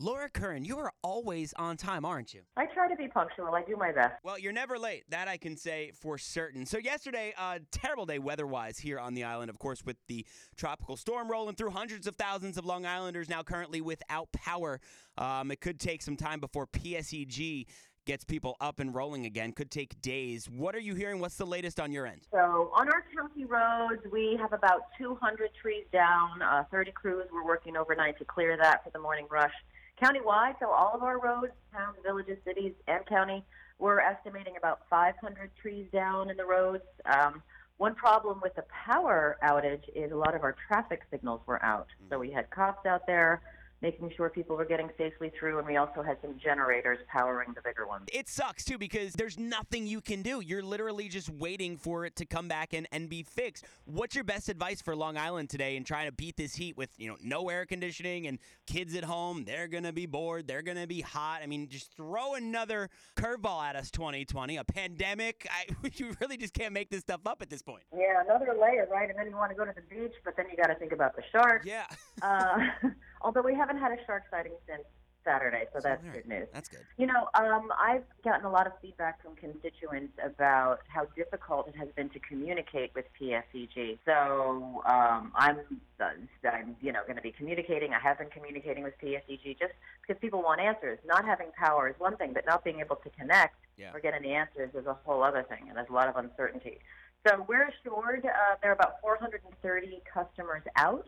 Laura Curran, you are always on time, aren't you? I try to be punctual. I do my best. Well, you're never late. That I can say for certain. So, yesterday, uh, terrible day weather wise here on the island, of course, with the tropical storm rolling through hundreds of thousands of Long Islanders now currently without power. Um, it could take some time before PSEG gets people up and rolling again. Could take days. What are you hearing? What's the latest on your end? So, on our county roads, we have about 200 trees down. Uh, 30 crews were working overnight to clear that for the morning rush. Countywide, so all of our roads, towns, villages, cities, and county, we're estimating about 500 trees down in the roads. Um, one problem with the power outage is a lot of our traffic signals were out. So we had cops out there making sure people were getting safely through, and we also had some generators powering the bigger ones. It sucks too because there's nothing you can do. You're literally just waiting for it to come back and, and be fixed. What's your best advice for Long Island today in trying to beat this heat with, you know, no air conditioning and kids at home? They're gonna be bored, they're gonna be hot. I mean, just throw another curveball at us 2020, a pandemic. I you really just can't make this stuff up at this point. Yeah, another layer, right? And then you want to go to the beach, but then you got to think about the sharks. Yeah. Uh, although we haven't had a shark sighting since Saturday, so that's All right. good news. That's good. You know, um, I've gotten a lot of feedback from constituents about how difficult it has been to communicate with PSEG. So um, I'm, uh, I'm, you know, going to be communicating. I have been communicating with PSEG just because people want answers. Not having power is one thing, but not being able to connect Yeah. or get any answers is a whole other thing, and there's a lot of uncertainty. So we're assured uh, there are about 430 customers out.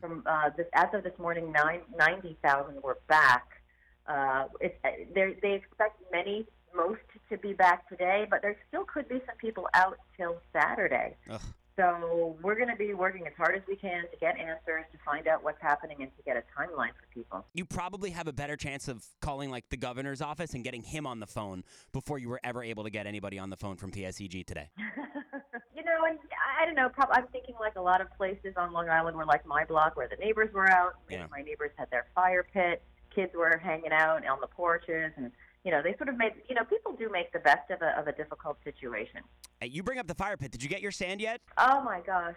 From uh, this, as of this morning, nine, 90,000 were back. Uh, they they expect many, most to be back today, but there still could be some people out till Saturday. Ugh. So we're going to be working as hard as we can to get answers, to find out what's happening, and to get a timeline for people. You probably have a better chance of calling like the governor's office and getting him on the phone before you were ever able to get anybody on the phone from PSEG today. you know, and I don't know. Prob- I'm thinking like a lot of places on Long Island were like my block, where the neighbors were out. Yeah. My neighbors had their fire pit. Kids were hanging out on the porches, and you know, they sort of made. You know, people do make the best of a of a difficult situation. Hey, you bring up the fire pit. Did you get your sand yet? Oh my gosh,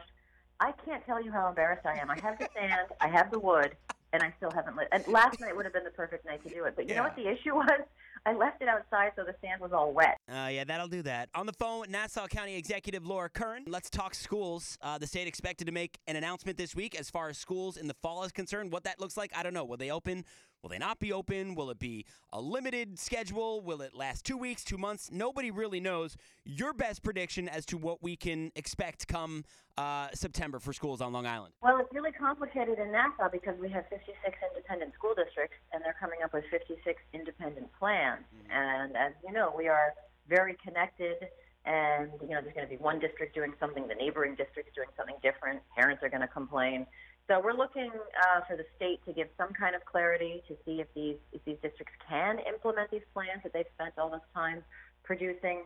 I can't tell you how embarrassed I am. I have the sand, I have the wood, and I still haven't lit. And last night would have been the perfect night to do it. But you know what the issue was? I left it outside, so the sand was all wet. Uh, yeah, that'll do that. On the phone with Nassau County Executive Laura Curran. Let's talk schools. Uh, the state expected to make an announcement this week as far as schools in the fall is concerned. What that looks like, I don't know. Will they open? Will they not be open? Will it be a limited schedule? Will it last two weeks, two months? Nobody really knows. Your best prediction as to what we can expect come uh, September for schools on Long Island. Well, it's really complicated in Nassau because we have 56 independent school districts, and they're coming up with 56 independent plans. And as you know, we are very connected. And you know, there's going to be one district doing something, the neighboring district's doing something different. Parents are going to complain. So we're looking uh, for the state to give some kind of clarity to see if these if these districts can implement these plans that they've spent all this time producing.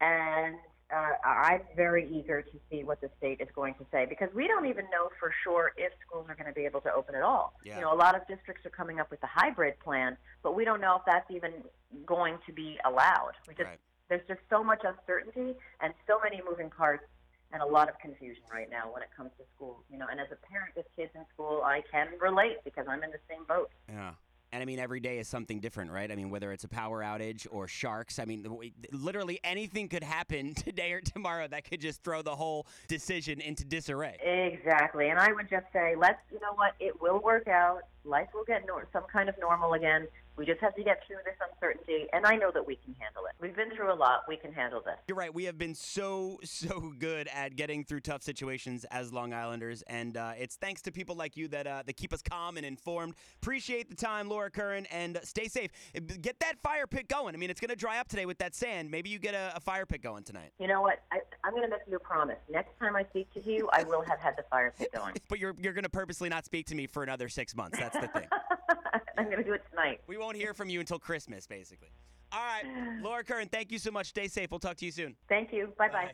And uh, I'm very eager to see what the state is going to say because we don't even know for sure if schools are going to be able to open at all. Yeah. You know, a lot of districts are coming up with the hybrid plan, but we don't know if that's even going to be allowed. We just Right. there's just so much uncertainty and so many moving parts and a lot of confusion right now when it comes to school. You know, and as a parent with kids in school, I can relate because I'm in the same boat. Yeah. And I mean, every day is something different, right? I mean, whether it's a power outage or sharks, I mean, literally anything could happen today or tomorrow that could just throw the whole decision into disarray. Exactly. And I would just say, let's, you know what, it will work out. Life will get nor- some kind of normal again. We just have to get through this uncertainty. And I know that we can handle it. We've been through a lot. We can handle this. You're right. We have been so, so good at getting through tough situations as Long Islanders. And uh, it's thanks to people like you that, uh, that keep us calm and informed. Appreciate the time, Laura Curran, and stay safe. Get that fire pit going. I mean, it's going to dry up today with that sand. Maybe you get a, a fire pit going tonight. You know what? I, I'm going to make you a promise. Next time I speak to you, I will have had the fire pit going. But you're, you're going to purposely not speak to me for another six months. That's the thing. I'm going to do it tonight. We won't hear from you until Christmas, basically. All right, Laura Curran, thank you so much. Stay safe. We'll talk to you soon. Thank you. Bye bye. Bye.